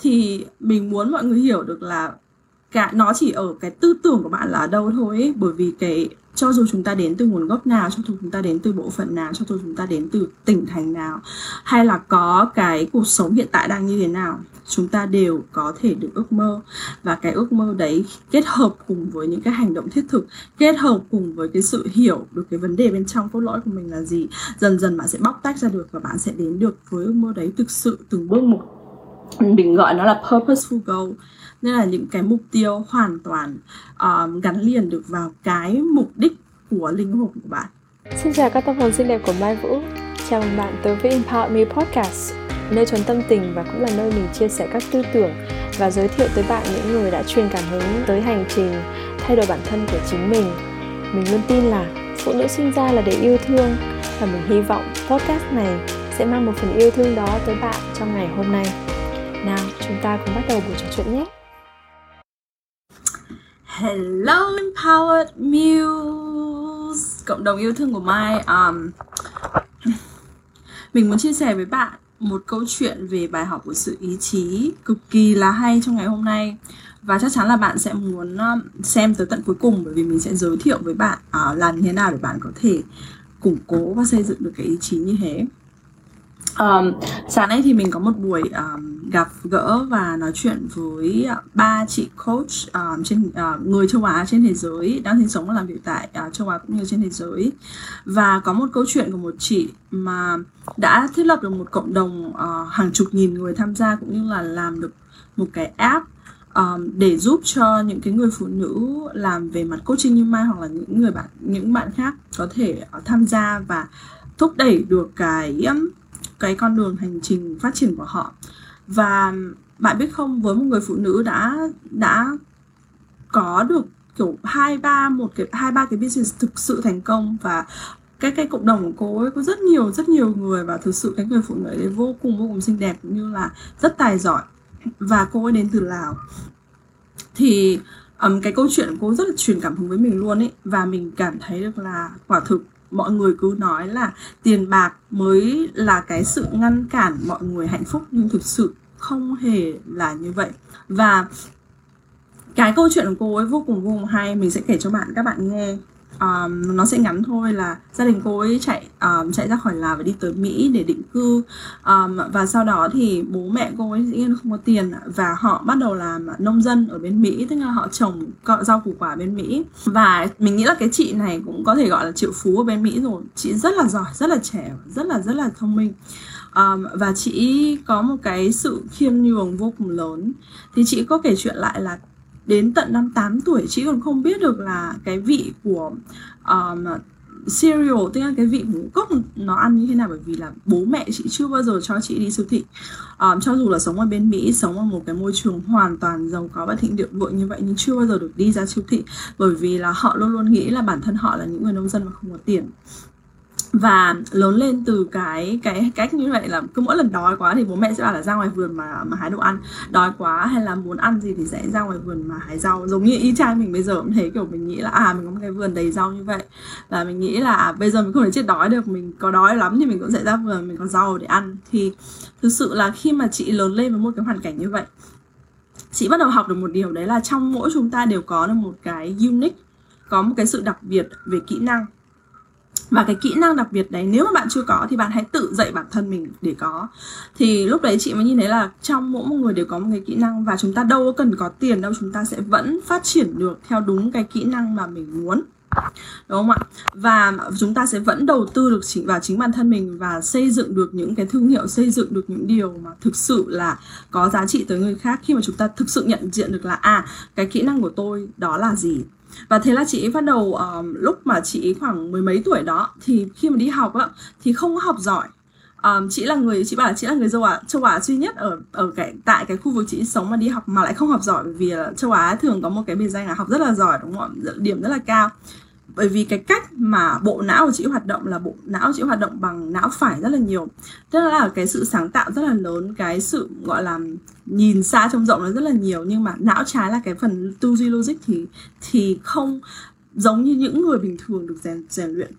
thì mình muốn mọi người hiểu được là cả, nó chỉ ở cái tư tưởng của bạn là ở đâu thôi ấy. bởi vì cái, cho dù chúng ta đến từ nguồn gốc nào, cho dù chúng ta đến từ bộ phận nào, cho dù chúng ta đến từ tỉnh thành nào, hay là có cái cuộc sống hiện tại đang như thế nào, chúng ta đều có thể được ước mơ và cái ước mơ đấy kết hợp cùng với những cái hành động thiết thực, kết hợp cùng với cái sự hiểu được cái vấn đề bên trong cốt lõi của mình là gì, dần dần bạn sẽ bóc tách ra được và bạn sẽ đến được với ước mơ đấy thực sự từng bước một mình gọi nó là purposeful goal. Nên là những cái mục tiêu hoàn toàn um, gắn liền được vào cái mục đích của linh hồn của bạn. Xin chào các tâm hồn xinh đẹp của Mai Vũ. Chào mừng bạn tới với Empower Me Podcast Nơi trốn tâm tình và cũng là nơi mình chia sẻ các tư tưởng Và giới thiệu tới bạn những người đã truyền cảm hứng tới hành trình thay đổi bản thân của chính mình. Mình luôn tin là phụ nữ sinh ra là để yêu thương Và mình hy vọng podcast này sẽ mang một phần yêu thương đó tới bạn trong ngày hôm nay. Nào chúng ta cùng bắt đầu buổi trò chuyện nhé. Hello Empowered Muse Cộng đồng yêu thương của Mai. Um, Mình muốn chia sẻ với bạn một câu chuyện về bài học của sự ý chí cực kỳ là hay trong ngày hôm nay. Và chắc chắn là bạn sẽ muốn um, xem tới tận cuối cùng bởi vì mình sẽ giới thiệu với bạn à, uh, làm như thế nào để bạn có thể củng cố và xây dựng được cái ý chí như thế. Um, sáng nay thì mình có một buổi um, gặp gỡ và nói chuyện với à, ba chị coach um, trên uh, người châu Á trên thế giới đang sinh sống và làm việc tại uh, châu Á cũng như trên thế giới. Và có một câu chuyện của một chị mà đã thiết lập được một cộng đồng uh, hàng chục nghìn người tham gia cũng như là làm được một cái app um, để giúp cho những cái người phụ nữ làm về mặt coaching như Mai hoặc là những người bạn những bạn khác có thể uh, tham gia và thúc đẩy được cái um, cái con đường hành trình phát triển của họ và bạn biết không với một người phụ nữ đã đã có được kiểu hai ba một cái hai ba cái business thực sự thành công và cái cái cộng đồng của cô ấy có rất nhiều rất nhiều người và thực sự cái người phụ nữ ấy vô cùng vô cùng xinh đẹp cũng như là rất tài giỏi. Và cô ấy đến từ lào. Thì um, cái câu chuyện của cô rất là truyền cảm hứng với mình luôn ấy. Và mình cảm thấy được là quả thực mọi người cứ nói là tiền bạc mới là cái sự ngăn cản mọi người hạnh phúc. Nhưng thực sự không hề là như vậy. Và cái câu chuyện của cô ấy vô cùng vô cùng hay, mình sẽ kể cho bạn, các bạn nghe um, nó sẽ ngắn thôi là gia đình cô ấy chạy um, chạy ra khỏi lào và đi tới mỹ để định cư. Um, và sau đó thì bố mẹ cô ấy dĩ nhiên không có tiền và họ bắt đầu làm nông dân ở bên mỹ tức là họ trồng rau củ quả bên mỹ. Và mình nghĩ là cái chị này cũng có thể gọi là triệu phú ở bên mỹ rồi. Chị rất là giỏi rất là trẻ rất là rất là thông minh. Um, và chị có một cái sự khiêm nhường vô cùng lớn. Thì chị có kể chuyện lại là đến tận năm 8 tuổi chị còn không biết được là cái vị của um, cereal tức là cái vị ngũ cốc nó ăn như thế nào bởi vì là bố mẹ chị chưa bao giờ cho chị đi siêu thị. Um, cho dù là sống ở bên mỹ sống ở một cái môi trường hoàn toàn giàu có và thịnh vượng như vậy nhưng chưa bao giờ được đi ra siêu thị bởi vì là họ luôn luôn nghĩ là bản thân họ là những người nông dân mà không có tiền và lớn lên từ cái cái cách như vậy là cứ mỗi lần đói quá thì bố mẹ sẽ bảo là ra ngoài vườn mà mà hái đồ ăn. Đói quá hay là muốn ăn gì thì sẽ ra ngoài vườn mà hái rau. Giống như y chang mình bây giờ cũng thấy kiểu mình nghĩ là à mình có một cái vườn đầy rau như vậy. Và mình nghĩ là à, bây giờ mình không thể chết đói được mình có đói lắm thì mình cũng sẽ ra vườn mình có rau để ăn. Thì thực sự là khi mà chị lớn lên với một cái hoàn cảnh như vậy chị bắt đầu học được một điều đấy là trong mỗi chúng ta đều có được một cái unique có một cái sự đặc biệt về kỹ năng và cái kỹ năng đặc biệt đấy, nếu mà bạn chưa có thì bạn hãy tự dạy bản thân mình để có. Thì lúc đấy chị mới nhìn thấy là trong mỗi một người đều có một cái kỹ năng và chúng ta đâu có cần có tiền đâu, chúng ta sẽ vẫn phát triển được theo đúng cái kỹ năng mà mình muốn. Đúng không ạ? Và chúng ta sẽ vẫn đầu tư được chính, vào chính bản thân mình và xây dựng được những cái thương hiệu, xây dựng được những điều mà thực sự là có giá trị tới người khác. Khi mà chúng ta thực sự nhận diện được là à cái kỹ năng của tôi đó là gì? Và thế là chị bắt đầu um, lúc mà chị khoảng mười mấy tuổi đó thì khi mà đi học á thì không có học giỏi. Um, chị là người chị bảo là chị là người châu Á châu Á duy nhất ở ở cái tại cái khu vực chị sống mà đi học mà lại không học giỏi vì vì châu Á thường có một cái biệt danh là học rất là giỏi đúng không ạ? Điểm rất là cao bởi vì cái cách mà bộ não của chị hoạt động là bộ não chị hoạt động bằng não phải rất là nhiều. Tức là cái sự sáng tạo rất là lớn cái sự gọi là nhìn xa trông rộng nó rất là nhiều. Nhưng mà não trái là cái phần tư duy logic thì thì không giống như những người bình thường được rèn rèn luyện.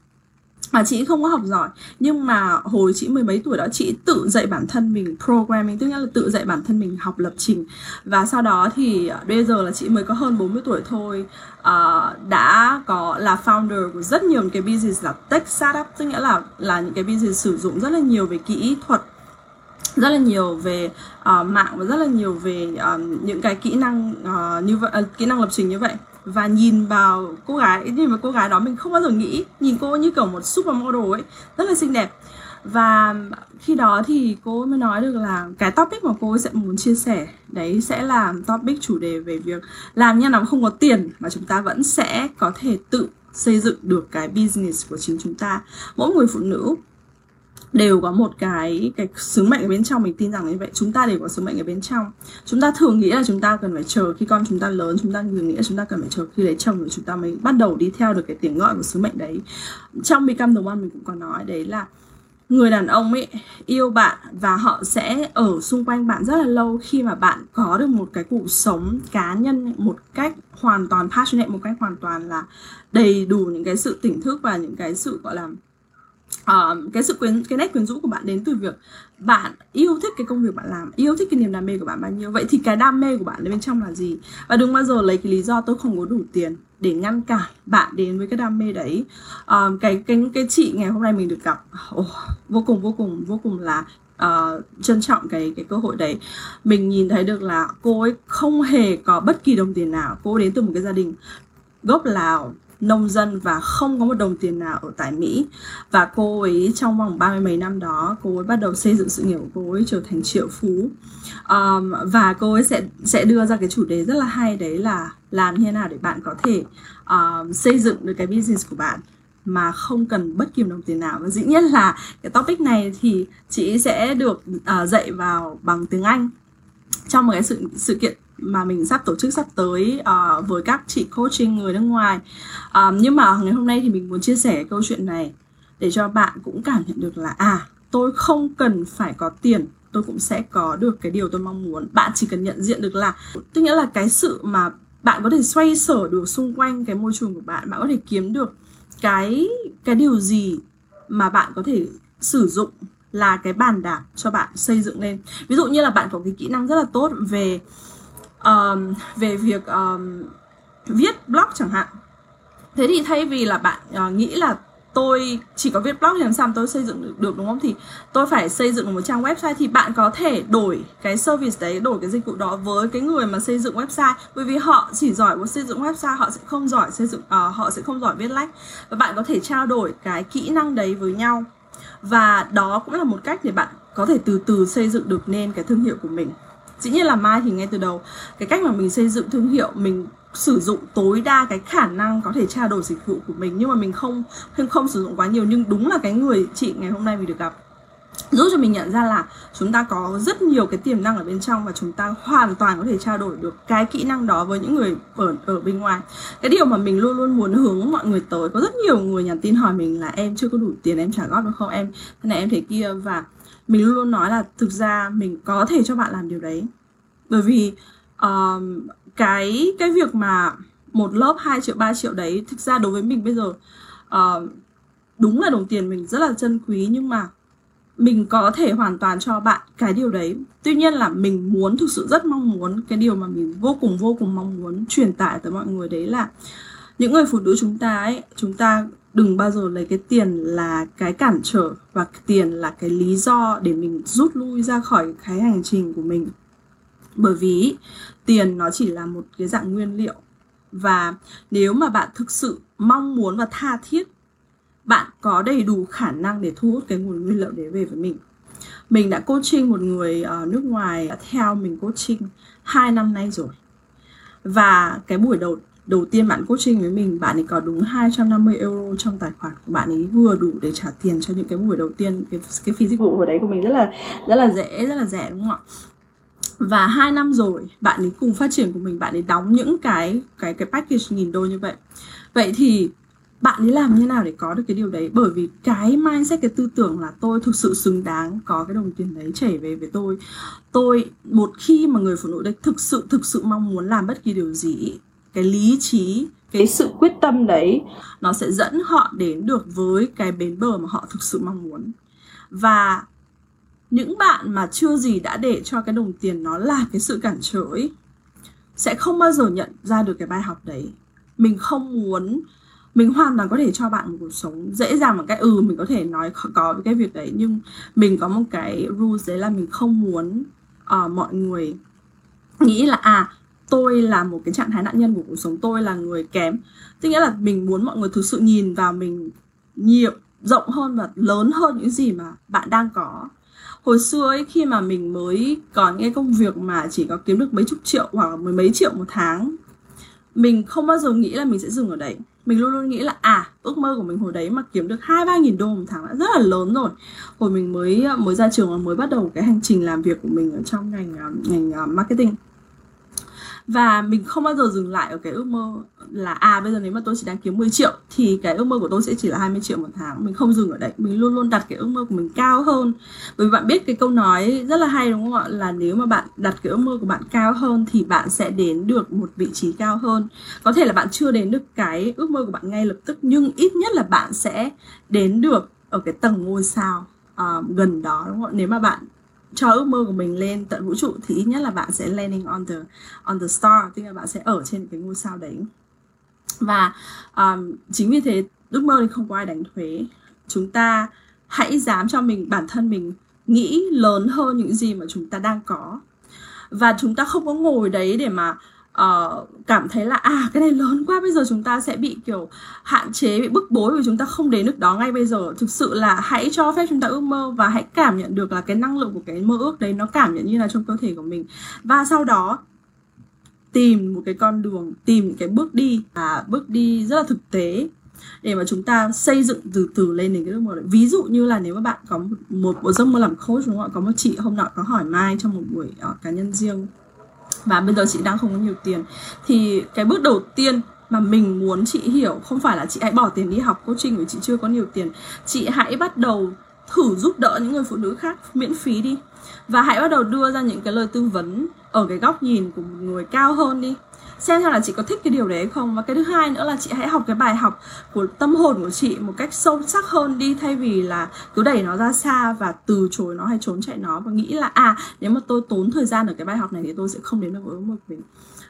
Mà chị không có học giỏi. Nhưng mà hồi chị mười mấy tuổi đó chị tự dạy bản thân mình programming tức là tự dạy bản thân mình học lập trình. Và sau đó thì à, bây giờ là chị mới có hơn 40 tuổi thôi. Uh, đã là founder của rất nhiều cái business là tech startup tức nghĩa là là những cái business sử dụng rất là nhiều về kỹ thuật rất là nhiều về uh, mạng và rất là nhiều về uh, những cái kỹ năng uh, như vậy uh, kỹ năng lập trình như vậy. Và nhìn vào cô gái nhìn vào cô gái đó mình không bao giờ nghĩ nhìn cô như kiểu một supermodel ấy rất là xinh đẹp và khi đó thì cô mới nói được là cái topic mà cô sẽ muốn chia sẻ đấy sẽ là topic chủ đề về việc làm như nào không có tiền mà chúng ta vẫn sẽ có thể tự xây dựng được cái business của chính chúng ta. Mỗi người phụ nữ đều có một cái cái sứ mệnh ở bên trong. Mình tin rằng như vậy. Chúng ta đều có sứ mệnh ở bên trong. Chúng ta thường nghĩ là chúng ta cần phải chờ khi con chúng ta lớn. Chúng ta thường nghĩ là chúng ta cần phải chờ khi lấy chồng rồi chúng ta mới bắt đầu đi theo được cái tiếng gọi của sứ mệnh đấy. Trong Become the One mình cũng có nói đấy là người đàn ông ấy yêu bạn và họ sẽ ở xung quanh bạn rất là lâu khi mà bạn có được một cái cuộc sống cá nhân, một cách hoàn toàn passionate, một cách hoàn toàn là đầy đủ những cái sự tỉnh thức và những cái sự, gọi là uh, cái sự quyến cái nét quyến rũ của bạn đến từ việc bạn yêu thích cái công việc bạn làm yêu thích cái niềm đam mê của bạn bao nhiêu. Vậy thì cái đam mê của bạn bên trong là gì? Và đừng bao giờ lấy cái lý do tôi không có đủ tiền để ngăn cản bạn đến với cái đam mê đấy. Uh, cái cái cái chị ngày hôm nay mình được gặp oh, vô cùng vô cùng vô cùng là uh, trân trọng cái cái cơ hội đấy. Mình nhìn thấy được là cô ấy không hề có bất kỳ đồng tiền nào. Cô ấy đến từ một cái gia đình gốc lào nông dân và không có một đồng tiền nào ở tại Mỹ. Và cô ấy trong vòng ba mươi mấy năm đó cô ấy bắt đầu xây dựng sự nghiệp của cô ấy trở thành triệu phú. Um, và cô ấy sẽ sẽ đưa ra cái chủ đề rất là hay đấy là làm như thế nào để bạn có thể um, xây dựng được cái business của bạn mà không cần bất kỳ đồng tiền nào. Và dĩ nhiên là cái topic này thì chị sẽ được uh, dạy vào bằng tiếng Anh trong một cái sự sự kiện mà mình sắp tổ chức sắp tới uh, với các chị coaching người nước ngoài. Um, nhưng mà ngày hôm nay thì mình muốn chia sẻ câu chuyện này để cho bạn cũng cảm nhận được là à tôi không cần phải có tiền tôi cũng sẽ có được cái điều tôi mong muốn. Bạn chỉ cần nhận diện được là tức nghĩa là cái sự mà bạn có thể xoay sở được xung quanh cái môi trường của bạn bạn có thể kiếm được cái cái điều gì mà bạn có thể sử dụng là cái bàn đạp cho bạn xây dựng lên. Ví dụ như là bạn có cái kỹ năng rất là tốt về um, về việc um, viết blog chẳng hạn. Thế thì thay vì là bạn uh, nghĩ là tôi chỉ có viết blog thì làm sao tôi xây dựng được, được đúng không? Thì tôi phải xây dựng một trang website thì bạn có thể đổi cái service đấy đổi cái dịch vụ đó với cái người mà xây dựng website. Bởi vì họ chỉ giỏi một xây dựng website họ sẽ không giỏi xây dựng uh, họ sẽ không giỏi viết lách. Và bạn có thể trao đổi cái kỹ năng đấy với nhau. Và đó cũng là một cách để bạn có thể từ từ xây dựng được nên cái thương hiệu của mình dĩ nhiên là mai thì ngay từ đầu cái cách mà mình xây dựng thương hiệu mình sử dụng tối đa cái khả năng có thể trao đổi dịch vụ của mình nhưng mà mình không không, không sử dụng quá nhiều. Nhưng đúng là cái người chị ngày hôm nay mình được gặp giúp cho mình nhận ra là chúng ta có rất nhiều cái tiềm năng ở bên trong và chúng ta hoàn toàn có thể trao đổi được cái kỹ năng đó với những người ở ở bên ngoài. Cái điều mà mình luôn luôn muốn hướng mọi người tới có rất nhiều người nhắn tin hỏi mình là em chưa có đủ tiền em trả góp được không em? Thế này em thế kia và mình luôn luôn nói là thực ra mình có thể cho bạn làm điều đấy. Bởi vì uh, cái cái việc mà một lớp 2 triệu 3 triệu đấy thực ra đối với mình bây giờ uh, đúng là đồng tiền mình rất là chân quý nhưng mà mình có thể hoàn toàn cho bạn cái điều đấy. Tuy nhiên là mình muốn thực sự rất mong muốn cái điều mà mình vô cùng vô cùng mong muốn truyền tải tới mọi người đấy là những người phụ nữ chúng ta ấy chúng ta đừng bao giờ lấy cái tiền là cái cản trở và tiền là cái lý do để mình rút lui ra khỏi cái hành trình của mình. Bởi vì tiền nó chỉ là một cái dạng nguyên liệu. Và nếu mà bạn thực sự mong muốn và tha thiết, bạn có đầy đủ khả năng để thu hút cái nguồn nguyên liệu đấy về với mình. Mình đã coaching một người ở nước ngoài theo mình coaching hai năm nay rồi. Và cái buổi đầu đầu tiên bạn coaching với mình, bạn ấy có đúng 250 euro trong tài khoản của bạn ấy vừa đủ để trả tiền cho những cái buổi đầu tiên, cái cái phí dịch vụ của đấy của mình rất là rất là dễ, rất là rẻ, đúng không ạ? Và hai năm rồi, bạn ấy cùng phát triển của mình, bạn ấy đóng những cái cái cái package nghìn đô như vậy. Vậy thì bạn ấy làm như nào để có được cái điều đấy? Bởi vì cái mindset, cái tư tưởng là tôi thực sự xứng đáng có cái đồng tiền đấy chảy về với tôi. Tôi, một khi mà người phụ nữ đấy thực sự thực sự mong muốn làm bất kỳ điều gì cái lý trí cái sự quyết tâm đấy nó sẽ dẫn họ đến được với cái bến bờ mà họ thực sự mong muốn. Và những bạn mà chưa gì đã để cho cái đồng tiền nó là cái sự cản trở ấy, sẽ không bao giờ nhận ra được cái bài học đấy. Mình không muốn mình hoàn toàn có thể cho bạn một cuộc sống dễ dàng bằng cách ừ mình có thể nói có cái việc đấy nhưng mình có một cái rule đấy là mình không muốn uh, mọi người nghĩ là à tôi là một cái trạng thái nạn nhân của cuộc sống, tôi là người kém. Tức nghĩa là mình muốn mọi người thực sự nhìn vào mình nhiều, rộng hơn và lớn hơn những gì mà bạn đang có. Hồi xưa ấy, khi mà mình mới còn cái công việc mà chỉ có kiếm được mấy chục triệu hoặc là mười mấy triệu một tháng, mình không bao giờ nghĩ là mình sẽ dừng ở đấy. Mình luôn luôn nghĩ là à ước mơ của mình hồi đấy mà kiếm được hai ba nghìn đô một tháng đã rất là lớn rồi. Hồi mình mới à, mới ra trường và mới bắt đầu cái hành trình làm việc của mình ở trong ngành à, ngành à, marketing và mình không bao giờ dừng lại ở cái ước mơ là à bây giờ nếu mà tôi chỉ đang kiếm 10 triệu thì cái ước mơ của tôi sẽ chỉ là 20 triệu một tháng. Mình không dừng ở đấy. Mình luôn luôn đặt cái ước mơ của mình cao hơn. Bởi vì bạn biết cái câu nói rất là hay đúng không ạ? Là nếu mà bạn đặt cái ước mơ của bạn cao hơn thì bạn sẽ đến được một vị trí cao hơn. Có thể là bạn chưa đến được cái ước mơ của bạn ngay lập tức nhưng ít nhất là bạn sẽ đến được ở cái tầng ngôi sao uh, gần đó đúng không ạ? Nếu mà bạn cho ước mơ của mình lên tận vũ trụ thì ít nhất là bạn sẽ landing on the on the star tức là bạn sẽ ở trên cái ngôi sao đấy. Và um, chính vì thế ước mơ thì không có ai đánh thuế. Chúng ta hãy dám cho mình bản thân mình nghĩ lớn hơn những gì mà chúng ta đang có. Và chúng ta không có ngồi đấy để mà uh, cảm thấy là à cái này lớn quá bây giờ chúng ta sẽ bị kiểu hạn chế bị bức bối vì chúng ta không đến được đó ngay bây giờ. Thực sự là hãy cho phép chúng ta ước mơ và hãy cảm nhận được là cái năng lượng của cái mơ ước đấy nó cảm nhận như là trong cơ thể của mình. Và sau đó tìm một cái con đường tìm cái bước đi và bước đi rất là thực tế để mà chúng ta xây dựng từ từ lên đến cái ước mơ đấy. Ví dụ như là nếu mà bạn có một một giấc mơ làm coach đúng không ạ? Có một chị hôm nọ có hỏi mai trong một buổi uh, cá nhân riêng và bây giờ chị đang không có nhiều tiền. Thì cái bước đầu tiên mà mình muốn chị hiểu không phải là chị hãy bỏ tiền đi học, coaching vì chị chưa có nhiều tiền. Chị hãy bắt đầu thử giúp đỡ những người phụ nữ khác miễn phí đi. Và hãy bắt đầu đưa ra những cái lời tư vấn ở cái góc nhìn của một người cao hơn đi xem xem là chị có thích cái điều đấy không? Và cái thứ hai nữa là chị hãy học cái bài học của tâm hồn của chị một cách sâu sắc hơn đi, thay vì là cứ đẩy nó ra xa và từ chối nó hay trốn chạy nó. Và nghĩ là à nếu mà tôi tốn thời gian ở cái bài học này thì tôi sẽ không đến được với ước mơ của mình.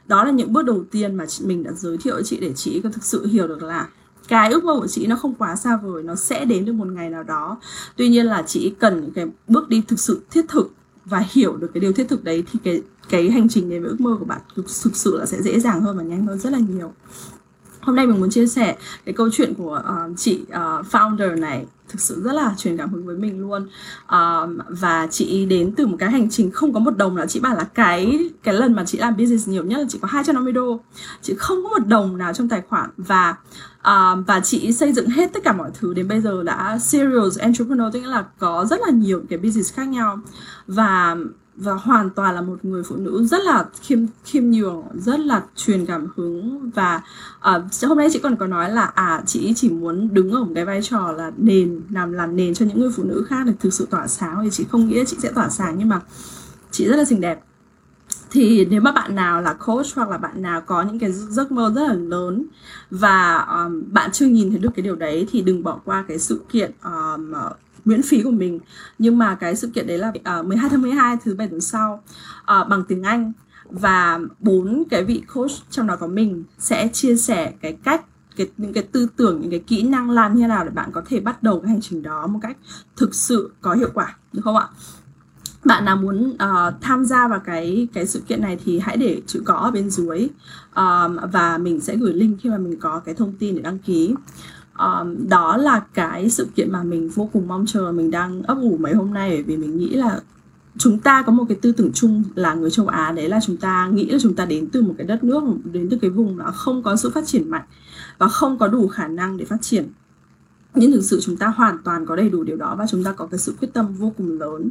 Đó là những bước đầu tiên mà mình đã giới thiệu với chị để chị có thực sự hiểu được là cái ước mơ của chị nó không quá xa vời, nó sẽ đến được một ngày nào đó. Tuy nhiên là chị cần những cái bước đi thực sự thiết thực và hiểu được cái điều thiết thực đấy thì cái cái hành trình đến với ước mơ của bạn thực, thực sự là sẽ dễ dàng hơn và nhanh hơn rất là nhiều. Hôm nay mình muốn chia sẻ cái câu chuyện của uh, chị uh, founder này. Thực sự rất là truyền cảm hứng với mình luôn. Uh, và chị đến từ một cái hành trình không có một đồng nào. Chị bảo là cái cái lần mà chị làm business nhiều nhất là chị có 250 đô. Chị không có một đồng nào trong tài khoản. Và uh, và chị xây dựng hết tất cả mọi thứ. Đến bây giờ đã serial entrepreneur tức là có rất là nhiều cái business khác nhau. Và và hoàn toàn là một người phụ nữ rất là khiêm khiêm nhường rất là truyền cảm hứng. Và uh, hôm nay chị còn có nói là à chị chỉ muốn đứng ở một cái vai trò là nền làm làm nền cho những người phụ nữ khác để thực sự tỏa sáng. Thì chị không nghĩ là chị sẽ tỏa sáng nhưng mà chị rất là xinh đẹp. Thì nếu mà bạn nào là coach hoặc là bạn nào có những cái giấc mơ rất là lớn và um, bạn chưa nhìn thấy được cái điều đấy thì đừng bỏ qua cái sự kiện um, miễn phí của mình. Nhưng mà cái sự kiện đấy là à, uh, 12 tháng 12 thứ bảy tuần sau uh, bằng tiếng Anh. Và bốn cái vị coach trong đó có mình sẽ chia sẻ cái cách cái những cái tư tưởng những cái kỹ năng làm như thế nào để bạn có thể bắt đầu cái hành trình đó một cách thực sự có hiệu quả được không ạ? Bạn nào muốn uh, tham gia vào cái cái sự kiện này thì hãy để chữ có ở bên dưới. Um, và mình sẽ gửi link khi mà mình có cái thông tin để đăng ký um, đó là cái sự kiện mà mình vô cùng mong chờ mình đang ấp ủ mấy hôm nay bởi vì mình nghĩ là chúng ta có một cái tư tưởng chung là người châu Á đấy là chúng ta nghĩ là chúng ta đến từ một cái đất nước đến từ cái vùng nó không có sự phát triển mạnh và không có đủ khả năng để phát triển. Nhưng thực sự chúng ta hoàn toàn có đầy đủ điều đó và chúng ta có cái sự quyết tâm vô cùng lớn.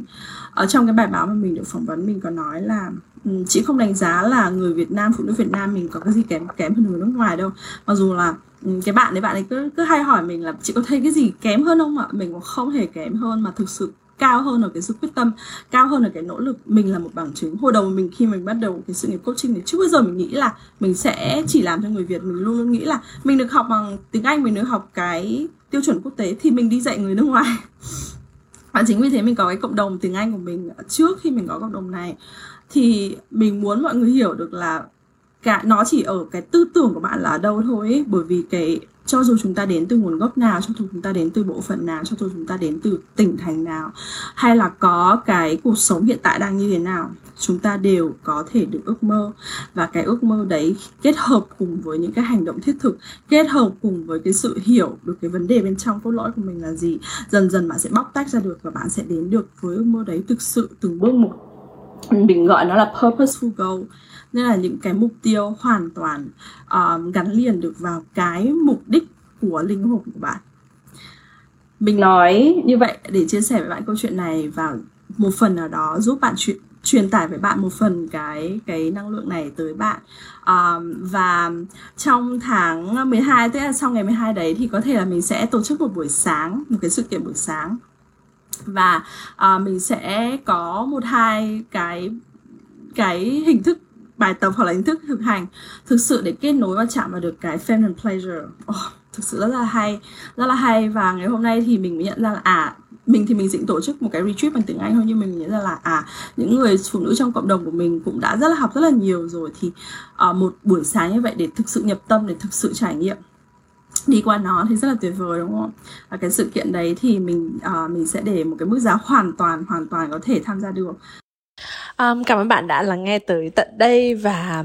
Ở trong cái bài báo mà mình được phỏng vấn mình có nói là Ừ, chị không đánh giá là người Việt Nam, phụ nữ Việt Nam mình có cái gì kém kém hơn người nước ngoài đâu. Mặc dù là ừ, cái bạn đấy, bạn ấy cứ cứ hay hỏi mình là chị có thấy cái gì kém hơn không ạ? Mình cũng không hề kém hơn mà thực sự cao hơn ở cái sự quyết tâm, cao hơn ở cái nỗ lực. Mình là một bằng chứng. Hồi đầu mình, khi mình bắt đầu cái sự nghiệp coaching thì chưa bao giờ mình nghĩ là mình sẽ chỉ làm cho người việt. Mình luôn luôn nghĩ là mình được học bằng tiếng anh, mình được học cái tiêu chuẩn quốc tế thì mình đi dạy người nước ngoài. Và chính vì thế mình có cái cộng đồng tiếng anh của mình. Trước khi mình có cộng đồng này thì mình muốn mọi người hiểu được là cả nó chỉ ở cái tư tưởng của bạn là ở đâu thôi ấy. bởi vì cái, cho dù chúng ta đến từ nguồn gốc nào, cho dù chúng ta đến từ bộ phận nào, cho dù chúng ta đến từ tỉnh thành nào, hay là có cái cuộc sống hiện tại đang như thế nào, chúng ta đều có thể được ước mơ và cái ước mơ đấy kết hợp cùng với những cái hành động thiết thực, kết hợp cùng với cái sự hiểu được cái vấn đề bên trong cốt lõi của mình là gì, dần dần bạn sẽ bóc tách ra được và bạn sẽ đến được với ước mơ đấy thực sự từng bước một mình gọi nó là purposeful goal. Nên là những cái mục tiêu hoàn toàn um, gắn liền được vào cái mục đích của linh hồn của bạn. Mình nói như vậy để chia sẻ với bạn câu chuyện này và một phần nào đó giúp bạn truyền truyền tải với bạn một phần cái cái năng lượng này tới bạn. Um, và trong tháng 12 tức là sau ngày 12 đấy thì có thể là mình sẽ tổ chức một buổi sáng một cái sự kiện buổi sáng và uh, mình sẽ có một hai cái cái hình thức bài tập hoặc là hình thức thực hành thực sự để kết nối và chạm vào được cái feminine pleasure. Oh, thực sự rất là hay rất là hay. Và ngày hôm nay thì mình mới nhận ra là à mình thì mình định tổ chức một cái retreat bằng tiếng Anh thôi nhưng mình nhận ra là à những người phụ nữ trong cộng đồng của mình cũng đã rất là học rất là nhiều rồi. Thì uh, một buổi sáng như vậy để thực sự nhập tâm để thực sự trải nghiệm đi qua nó thì rất là tuyệt vời đúng không? Và cái sự kiện đấy thì mình uh, mình sẽ để một cái mức giá hoàn toàn hoàn toàn có thể tham gia được. Um, cảm ơn bạn đã lắng nghe tới tận đây và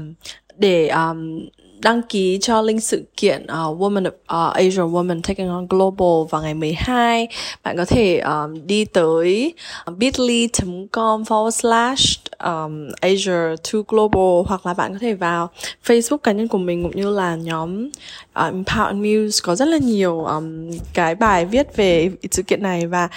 để um, đăng ký cho link sự kiện uh, Woman of ờ, uh, Asia Woman Taking on Global vào ngày 12 bạn có thể um, đi tới ờ, bit.ly.com forward slash um, Asia to Global hoặc là bạn có thể vào Facebook cá nhân của mình cũng như là nhóm Ờ, uh, Empower Muse có rất là nhiều um, cái bài viết về sự kiện này và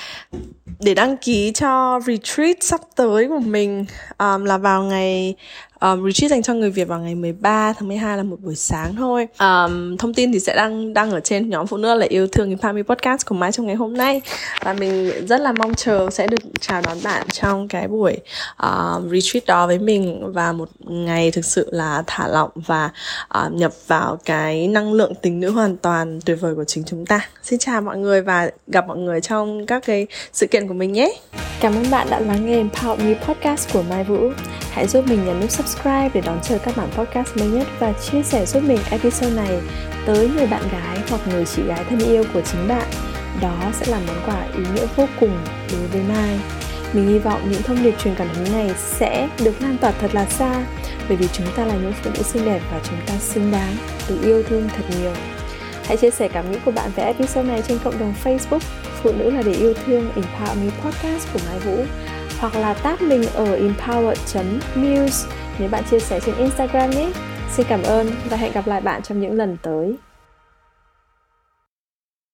để đăng ký cho retreat sắp tới của mình um, là vào ngày um, retreat dành cho người Việt vào ngày 13 tháng 12 là một buổi sáng thôi. Um, thông tin thì sẽ đăng đăng ở trên nhóm phụ nữ là yêu thương Empowerment Podcast của Mai trong ngày hôm nay. Và mình rất là mong chờ sẽ được chào đón bạn trong cái buổi um, retreat đó với mình và một ngày thực sự là thả lỏng và uh, nhập vào cái năng lượng tình nữ hoàn toàn tuyệt vời của chính chúng ta xin chào mọi người và gặp mọi người trong các cái sự kiện của mình nhé Cảm ơn bạn đã lắng nghe Empower Me Podcast của Mai Vũ. Hãy giúp mình nhấn nút subscribe để đón chờ các bản podcast mới nhất và chia sẻ giúp mình episode này tới người bạn gái hoặc người chị gái thân yêu của chính bạn. Đó sẽ là món quà ý nghĩa vô cùng đối với Mai. Mình hy vọng những thông điệp truyền cảm hứng này sẽ được lan tỏa thật là xa bởi vì chúng ta là những phụ nữ xinh đẹp và chúng ta xứng đáng, được yêu thương thật nhiều. Hãy chia sẻ cảm nghĩ của bạn về episode này trên cộng đồng Facebook Phụ nữ là để yêu thương Empower Me Podcast của Mai Vũ, hoặc là tag mình ở empower.muse nếu bạn chia sẻ trên Instagram nhé. Xin cảm ơn và hẹn gặp lại bạn trong những lần tới.